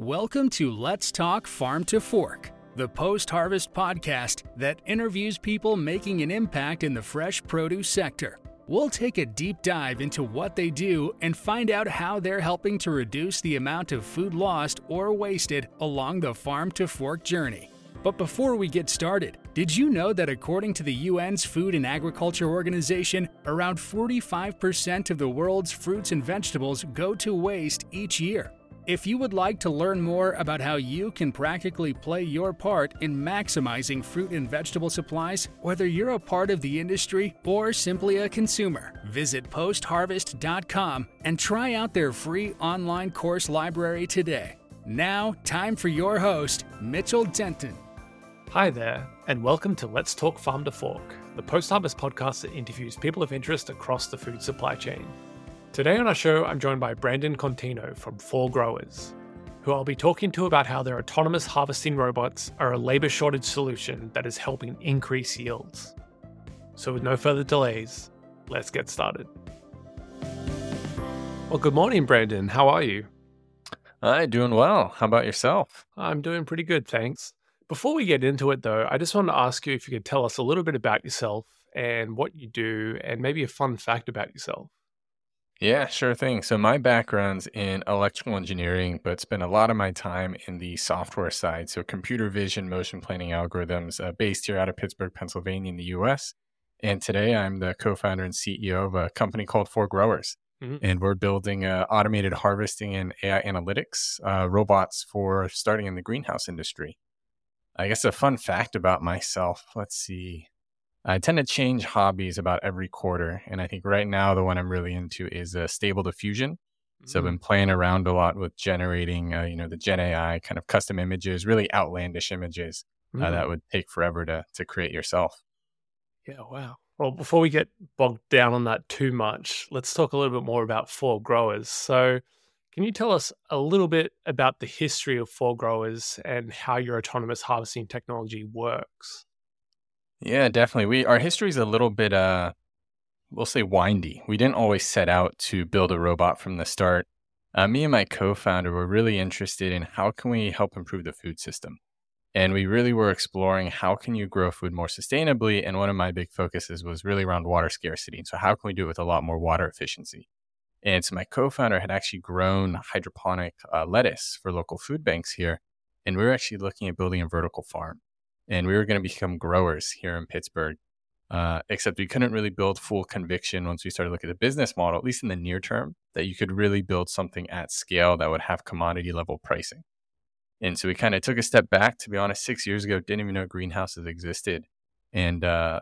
Welcome to Let's Talk Farm to Fork, the post harvest podcast that interviews people making an impact in the fresh produce sector. We'll take a deep dive into what they do and find out how they're helping to reduce the amount of food lost or wasted along the farm to fork journey. But before we get started, did you know that according to the UN's Food and Agriculture Organization, around 45% of the world's fruits and vegetables go to waste each year? If you would like to learn more about how you can practically play your part in maximizing fruit and vegetable supplies, whether you're a part of the industry or simply a consumer, visit postharvest.com and try out their free online course library today. Now, time for your host, Mitchell Denton. Hi there, and welcome to Let's Talk Farm to Fork, the post harvest podcast that interviews people of interest across the food supply chain. Today on our show, I'm joined by Brandon Contino from Four Growers, who I'll be talking to about how their autonomous harvesting robots are a labor shortage solution that is helping increase yields. So, with no further delays, let's get started. Well, good morning, Brandon. How are you? Hi, doing well. How about yourself? I'm doing pretty good, thanks. Before we get into it, though, I just wanted to ask you if you could tell us a little bit about yourself and what you do, and maybe a fun fact about yourself. Yeah, sure thing. So my background's in electrical engineering, but spent a lot of my time in the software side. So computer vision, motion planning algorithms, uh, based here out of Pittsburgh, Pennsylvania, in the U.S. And today I'm the co-founder and CEO of a company called Four Growers, mm-hmm. and we're building uh, automated harvesting and AI analytics uh, robots for starting in the greenhouse industry. I guess a fun fact about myself. Let's see. I tend to change hobbies about every quarter. And I think right now, the one I'm really into is uh, stable diffusion. So I've been mm. playing around a lot with generating, uh, you know, the Gen AI kind of custom images, really outlandish images uh, mm. that would take forever to to create yourself. Yeah, wow. Well, before we get bogged down on that too much, let's talk a little bit more about Four Growers. So, can you tell us a little bit about the history of Four Growers and how your autonomous harvesting technology works? Yeah, definitely. We our history is a little bit uh we'll say windy. We didn't always set out to build a robot from the start. Uh, me and my co-founder were really interested in how can we help improve the food system. And we really were exploring how can you grow food more sustainably and one of my big focuses was really around water scarcity. So how can we do it with a lot more water efficiency? And so my co-founder had actually grown hydroponic uh, lettuce for local food banks here and we were actually looking at building a vertical farm and we were going to become growers here in Pittsburgh. Uh, except we couldn't really build full conviction once we started looking at the business model, at least in the near term, that you could really build something at scale that would have commodity level pricing. And so we kind of took a step back, to be honest, six years ago, didn't even know greenhouses existed and uh,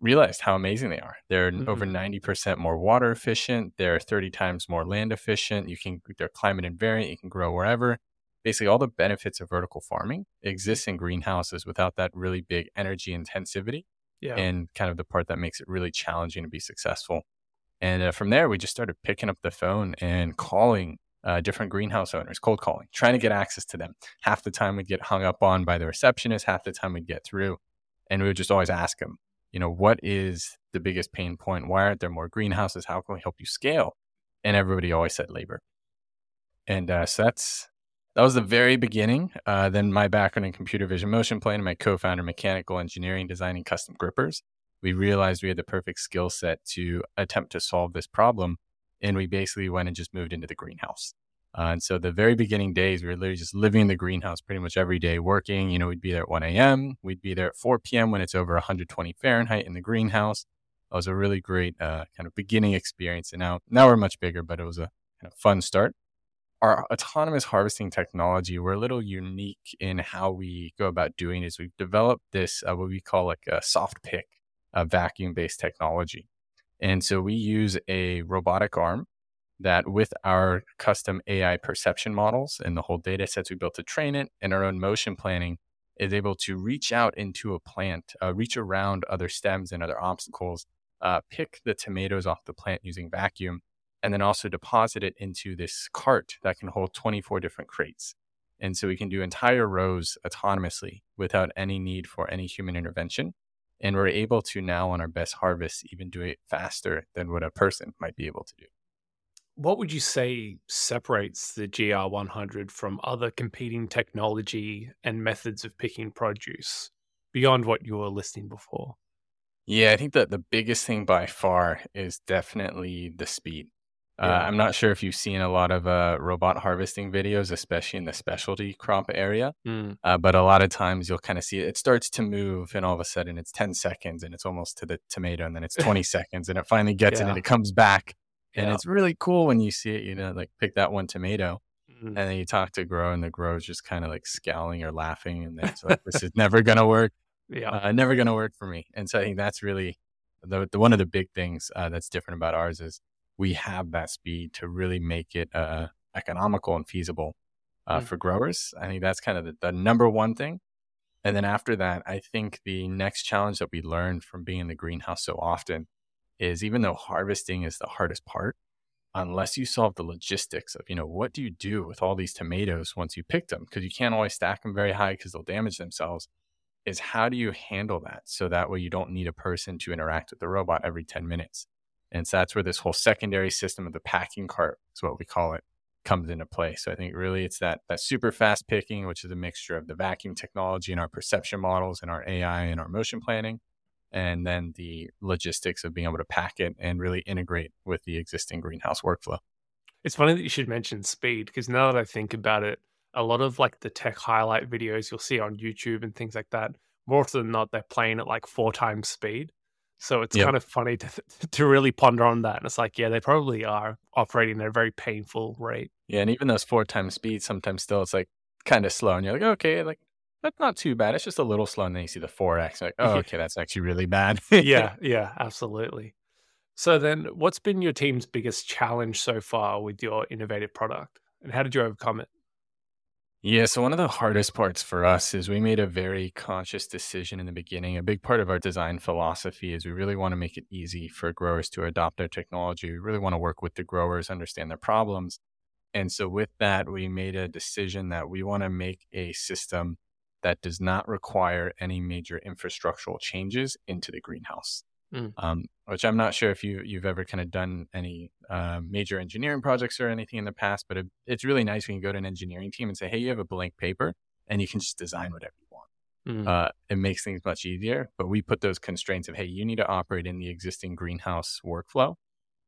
realized how amazing they are. They're mm-hmm. over 90% more water efficient. They're 30 times more land efficient. You can, they're climate invariant. You can grow wherever basically all the benefits of vertical farming exist in greenhouses without that really big energy intensivity yeah. and kind of the part that makes it really challenging to be successful. And uh, from there, we just started picking up the phone and calling uh, different greenhouse owners, cold calling, trying to get access to them. Half the time we'd get hung up on by the receptionist, half the time we'd get through. And we would just always ask them, you know, what is the biggest pain point? Why aren't there more greenhouses? How can we help you scale? And everybody always said labor. And uh, so that's that was the very beginning. Uh, then my background in computer vision motion planning, my co-founder mechanical engineering, designing custom grippers. We realized we had the perfect skill set to attempt to solve this problem, and we basically went and just moved into the greenhouse. Uh, and so the very beginning days, we were literally just living in the greenhouse pretty much every day, working. You know, we'd be there at 1 a.m., we'd be there at 4 p.m. when it's over 120 Fahrenheit in the greenhouse. It was a really great uh, kind of beginning experience. And now, now we're much bigger, but it was a kind of fun start our autonomous harvesting technology, we're a little unique in how we go about doing is we've developed this, uh, what we call like a soft pick, a vacuum based technology. And so we use a robotic arm that with our custom AI perception models and the whole data sets we built to train it and our own motion planning is able to reach out into a plant, uh, reach around other stems and other obstacles, uh, pick the tomatoes off the plant using vacuum and then also deposit it into this cart that can hold 24 different crates. And so we can do entire rows autonomously without any need for any human intervention. And we're able to now on our best harvest even do it faster than what a person might be able to do. what would you say separates the GR100 from other competing technology and methods of picking produce beyond what you were listing before? Yeah, I think that the biggest thing by far is definitely the speed. Uh, Yeah. I'm not sure if you've seen a lot of uh, robot harvesting videos, especially in the specialty crop area, Mm, uh, but a lot of times you'll kind of see it, it starts to move, and all of a sudden it's 10 seconds and it's almost to the tomato, and then it's 20 seconds, and it finally gets Yeah. and it comes back. And yeah. it's really cool when you see it, you know, like pick that one tomato, Mm, and then you talk to Grow, and the Grow's just kind of like scowling or laughing, and then it's like, this is never going to work yeah. uh, never going to work for me. And so I think that's really the, the one of the big things uh, that's different about ours is we have that speed to really make it uh, economical and feasible uh, Mm. for growers. I think that's kind of the, the number one thing. And then after that, I think the next challenge that we learned from being in the greenhouse so often is even though harvesting is the hardest part, unless you solve the logistics of, you know, what do you do with all these tomatoes once you pick them? Because you can't always stack them very high because they'll damage themselves is how do you handle that so that way you don't need a person to interact with the robot every 10 minutes and so that's where this whole secondary system of the packing cart is what we call it comes into play so i think really it's that that super fast picking which is a mixture of the vacuum technology and our perception models and our ai and our motion planning and then the logistics of being able to pack it and really integrate with the existing greenhouse workflow It's funny that you should mention speed because now that I think about it, a lot of like the tech highlight videos you'll see on YouTube and things like that, more often than not, they're playing at like four times speed. So it's Yep. kind of funny to to really ponder on that. And it's like, yeah, they probably are operating at a very painful rate. yeah and even those four times speed sometimes still it's like kind of slow and you're like okay like that's not too bad it's just a little slow and then you see the 4x like oh okay that's actually really bad yeah, yeah, absolutely. So then, what's been your team's biggest challenge so far with your innovative product, and how did you overcome it? Yeah, so one of the hardest parts for us is we made a very conscious decision in the beginning. A big part of our design philosophy is we really want to make it easy for growers to adopt our technology. We really want to work with the growers, understand their problems. And so, with that, we made a decision that we want to make a system that does not require any major infrastructural changes into the greenhouse. Mm. Um, which I'm not sure if you you've ever kind of done any uh, major engineering projects or anything in the past, but it, it's really nice when you go to an engineering team and say, "Hey, you have a blank paper, and you can just design whatever you want." Mm, Uh, it makes things much easier. But we put those constraints of, "Hey, you need to operate in the existing greenhouse workflow,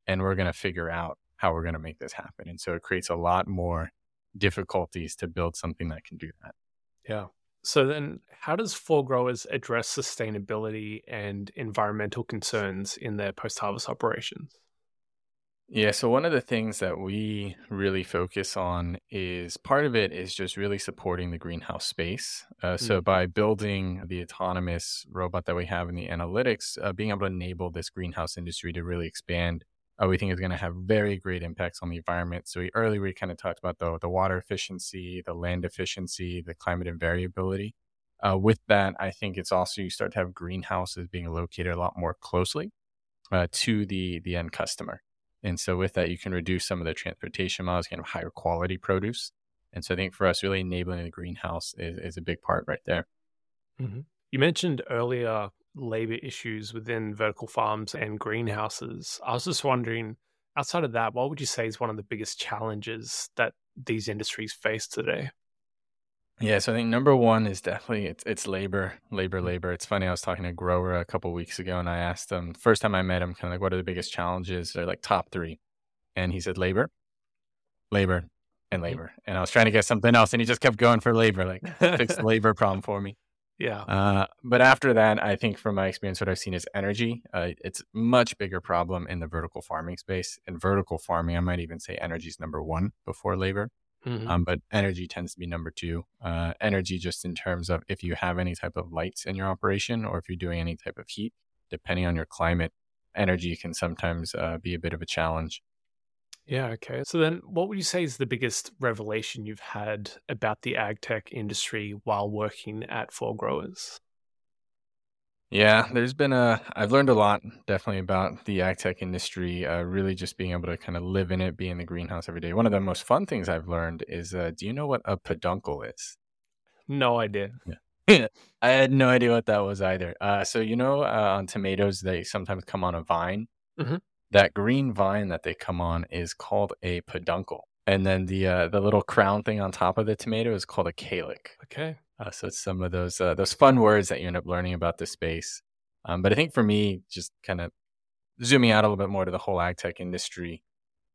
and we're going to figure out how we're going to make this happen." And so it creates a lot more difficulties to build something that can do that. yeah. So then, how does Four Growers address sustainability and environmental concerns in their post-harvest operations? Yeah, so one of the things that we really focus on is part of it is just really supporting the greenhouse space. Uh, so Mm. by building the autonomous robot that we have in the analytics, uh, being able to enable this greenhouse industry to really expand, uh, we think is going to have very great impacts on the environment. So we, earlier we kind of talked about the the water efficiency, the land efficiency, the climate and variability. Uh, with that, I think it's also you start to have greenhouses being located a lot more closely uh, to the the end customer. And so with that, you can reduce some of the transportation miles, can have higher quality produce. And so I think for us, really enabling the greenhouse is, is a big part right there. You mentioned earlier labor issues within vertical farms and greenhouses. I was just wondering, outside of that, what would you say is one of the biggest challenges that these industries face today? Yeah, so I think number one is definitely it's it's labor, labor, mm. labor. It's funny. I was talking to a grower a couple weeks ago, and I asked him first time I met him, kind of like, what are the biggest challenges? They're like top three, and he said labor, labor, and mm. labor. And I was trying to get something else, and he just kept going for labor, like fix the labor problem for me. Yeah. Uh, but after that, I think from my experience, what I've seen is energy. Uh, it's much bigger problem in the vertical farming space. In vertical farming, I might even say energy is number one before labor. Mhm. Um, but energy tends to be number two. Uh, energy, just in terms of if you have any type of lights in your operation or if you're doing any type of heat, depending on your climate, energy can sometimes uh, be a bit of a challenge. Yeah. Okay. So then, what would you say is the biggest revelation you've had about the ag tech industry while working at Four Growers? Yeah, there's been a, I've learned a lot definitely about the ag tech industry, uh, really just being able to kind of live in it, be in the greenhouse every day. One of the most fun things I've learned is uh, do you know what a peduncle is? No idea. Yeah. I had no idea what that was either. Uh, so you know, uh, on tomatoes, they sometimes come on a vine, Mhm. That green vine that they come on is called a peduncle. And then the uh, the little crown thing on top of the tomato is called a calyx. Okay. Uh, so it's some of those uh, those fun words that you end up learning about the space. Um, but I think for me, just kind of zooming out a little bit more to the whole ag tech industry,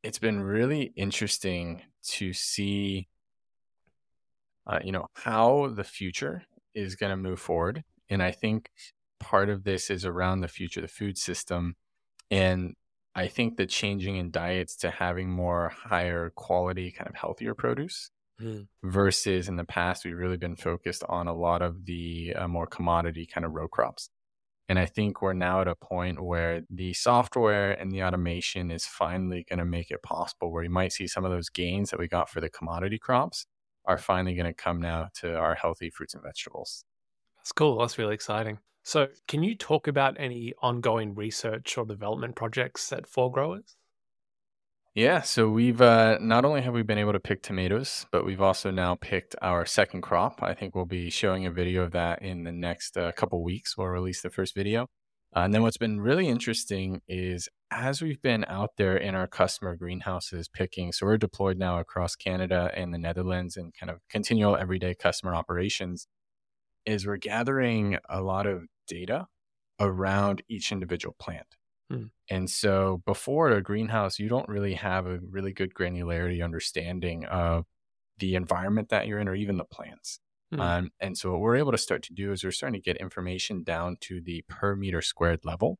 it's been really interesting to see, uh, you know, how the future is going to move forward. And I think part of this is around the future of the food system. And I think the changing in diets to having more higher quality, kind of healthier produce mm. versus in the past, we've really been focused on a lot of the uh, more commodity kind of row crops. And I think we're now at a point where the software and the automation is finally going to make it possible where you might see some of those gains that we got for the commodity crops are finally going to come now to our healthy fruits and vegetables. That's cool. That's really exciting. So, can you talk about any ongoing research or development projects at Four Growers? Yeah, so we've uh, not only have we been able to pick tomatoes, but we've also now picked our second crop. I think we'll be showing a video of that in the next uh, couple weeks. We'll release the first video. Uh, and then what's been really interesting is as we've been out there in our customer greenhouses picking, so we're deployed now across Canada and the Netherlands and kind of continual everyday customer operations, is we're gathering a lot of data around each individual plant. Hmm. And so before a greenhouse, you don't really have a really good granularity understanding of the environment that you're in or even the plants. Hmm. Um, and so what we're able to start to do is we're starting to get information down to the per meter squared level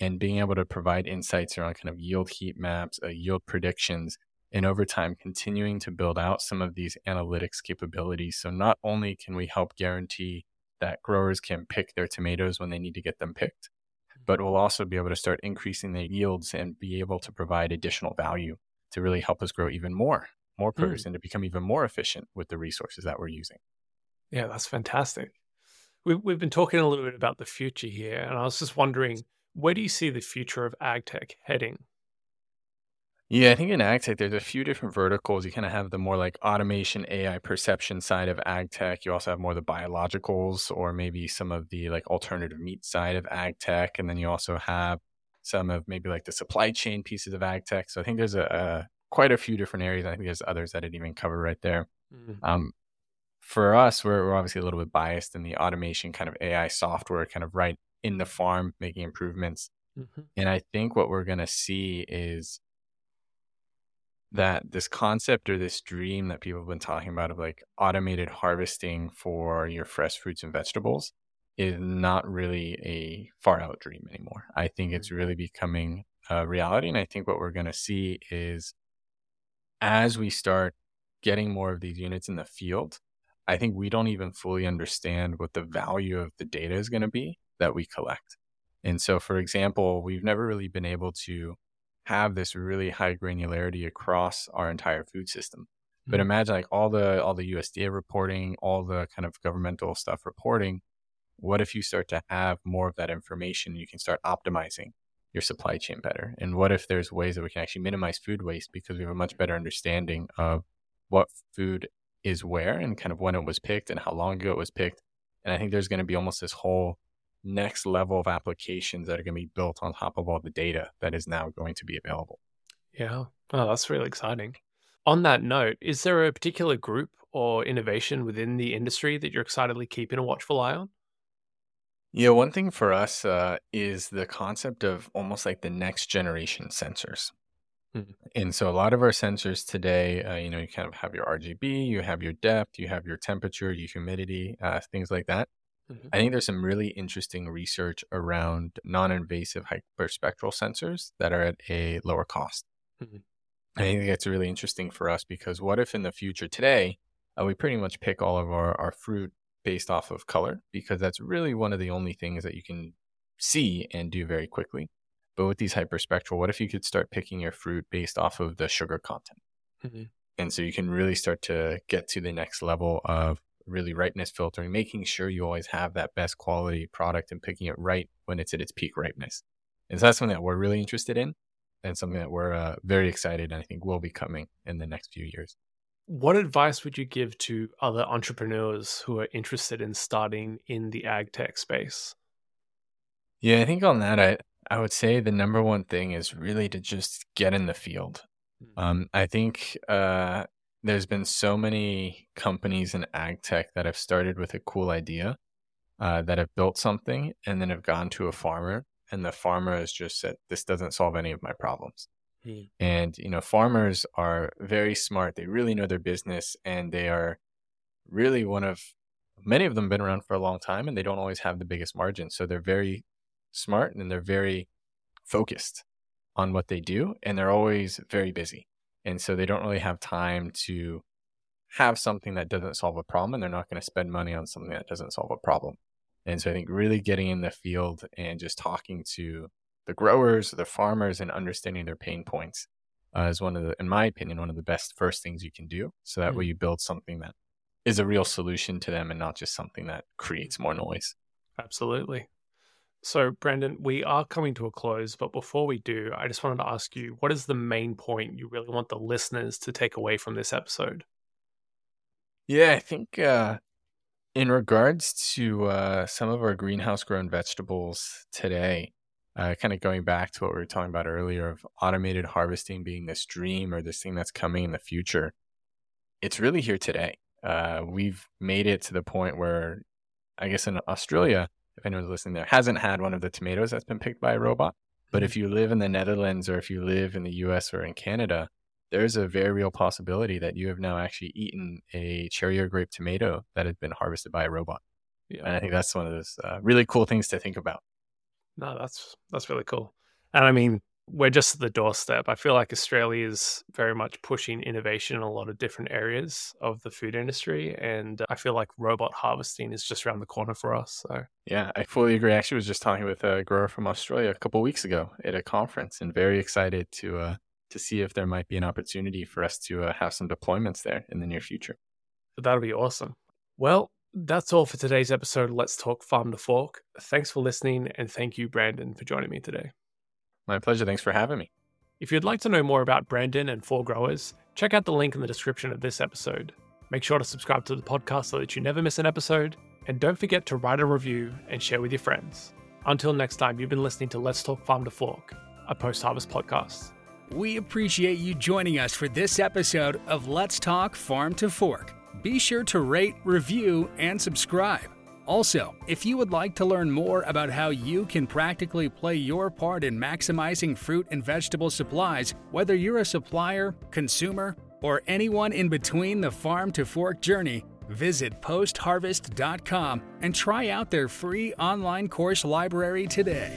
and being able to provide insights around kind of yield heat maps, uh, yield predictions, and over time continuing to build out some of these analytics capabilities. So not only can we help guarantee that growers can pick their tomatoes when they need to get them picked, but we'll also be able to start increasing the yields and be able to provide additional value to really help us grow even more, more produce mm. and to become even more efficient with the resources that we're using. Yeah, that's fantastic. We've, we've been talking a little bit about the future here, and I was just wondering, where do you see the future of ag tech heading? Yeah, I think in AgTech, there's a few different verticals. You kind of have the more like automation, AI perception side of AgTech. You also have more the biologicals or maybe some of the like alternative meat side of AgTech. And then you also have some of maybe like the supply chain pieces of AgTech. So I think there's a, a quite a few different areas. I think there's others that I didn't even cover right there. Mm-hmm. Um, for us, we're, we're obviously a little bit biased in the automation kind of AI software, kind of right in the farm, making improvements. Mm-hmm. And I think what we're going to see is that this concept or this dream that people have been talking about of like automated harvesting for your fresh fruits and vegetables is not really a far out dream anymore. I think it's mm-hmm. really becoming a reality. And I think what we're going to see is as we start getting more of these units in the field, I think we don't even fully understand what the value of the data is going to be that we collect. And so, for example, we've never really been able to have this really high granularity across our entire food system. But mm-hmm. imagine like all the all the USDA reporting, all the kind of governmental stuff reporting. What if you start to have more of that information? You can start optimizing your supply chain better. And what if there's ways that we can actually minimize food waste because we have a much better understanding of what food is where and kind of when it was picked and how long ago it was picked. And I think there's going to be almost this whole next level of applications that are going to be built on top of all the data that is now going to be available. Yeah. Oh, that's really exciting. On that note, is there a particular group or innovation within the industry that you're excitedly keeping a watchful eye on? Yeah, one thing for us uh, is the concept of almost like the next generation sensors. Mm-hmm. And so a lot of our sensors today, uh, you know, you kind of have your RGB, you have your depth, you have your temperature, your humidity, uh, things like that. Mm-hmm. I think there's some really interesting research around non-invasive hyperspectral sensors that are at a lower cost. Mm-hmm. I think that's really interesting for us because what if in the future today uh, we pretty much pick all of our, our fruit based off of color because that's really one of the only things that you can see and do very quickly. But with these hyperspectral, what if you could start picking your fruit based off of the sugar content? Mm-hmm. And so you can really start to get to the next level of really ripeness filtering, making sure you always have that best quality product and picking it right when it's at its peak ripeness. And so that's something that we're really interested in and something that we're uh, very excited and I think will be coming in the next few years. What advice would you give to other entrepreneurs who are interested in starting in the ag tech space? Yeah, I think on that, I, I would say the number one thing is really to just get in the field. Hmm. Um, I think uh, there's been so many companies in ag tech that have started with a cool idea, uh, that have built something, and then have gone to a farmer, and the farmer has just said, "This doesn't solve any of my problems." Hmm. And you know, farmers are very smart. They really know their business, and they are really one of many of them been around for a long time, and they don't always have the biggest margins. So they're very smart and they're very focused on what they do, and they're always very busy. And so they don't really have time to have something that doesn't solve a problem, and they're not going to spend money on something that doesn't solve a problem. And so I think really getting in the field and just talking to the growers, the farmers, and understanding their pain points uh, is one of the, in my opinion, one of the best first things you can do. So that Mm. way you build something that is a real solution to them and not just something that creates more noise. Absolutely. So, Brandon, we are coming to a close, but before we do, I just wanted to ask you what is the main point you really want the listeners to take away from this episode? Yeah, I think uh, in regards to uh, some of our greenhouse grown vegetables today, uh, kind of going back to what we were talking about earlier of automated harvesting being this dream or this thing that's coming in the future, it's really here today. Uh, we've made it to the point where, I guess in Australia, if anyone's listening there, hasn't had one of the tomatoes that's been picked by a robot. But if you live in the Netherlands or if you live in the US or in Canada, there's a very real possibility that you have now actually eaten a cherry or grape tomato that had been harvested by a robot. Yeah. And I think that's one of those uh, really cool things to think about. No, that's that's really cool. And I mean, we're just at the doorstep. I feel like Australia is very much pushing innovation in a lot of different areas of the food industry, and I feel like robot harvesting is just around the corner for us. So Yeah, I fully agree. I actually was just talking with a grower from Australia a couple weeks ago at a conference and very excited to uh, to see if there might be an opportunity for us to uh, have some deployments there in the near future. that'll be awesome. Well, that's all for today's episode. Let's talk farm to fork. Thanks for listening, and thank you, Brandon, for joining me today. My pleasure. Thanks for having me. If you'd like to know more about Brandon and Four Growers, check out the link in the description of this episode. Make sure to subscribe to the podcast so that you never miss an episode, and don't forget to write a review and share with your friends. Until next time, you've been listening to Let's Talk Farm to Fork, a post harvest podcast. We appreciate you joining us for this episode of Let's Talk Farm to Fork. Be sure to rate, review, and subscribe. Also, if you would like to learn more about how you can practically play your part in maximizing fruit and vegetable supplies, whether you're a supplier, consumer, or anyone in between the farm to fork journey, visit postharvest.com and try out their free online course library today.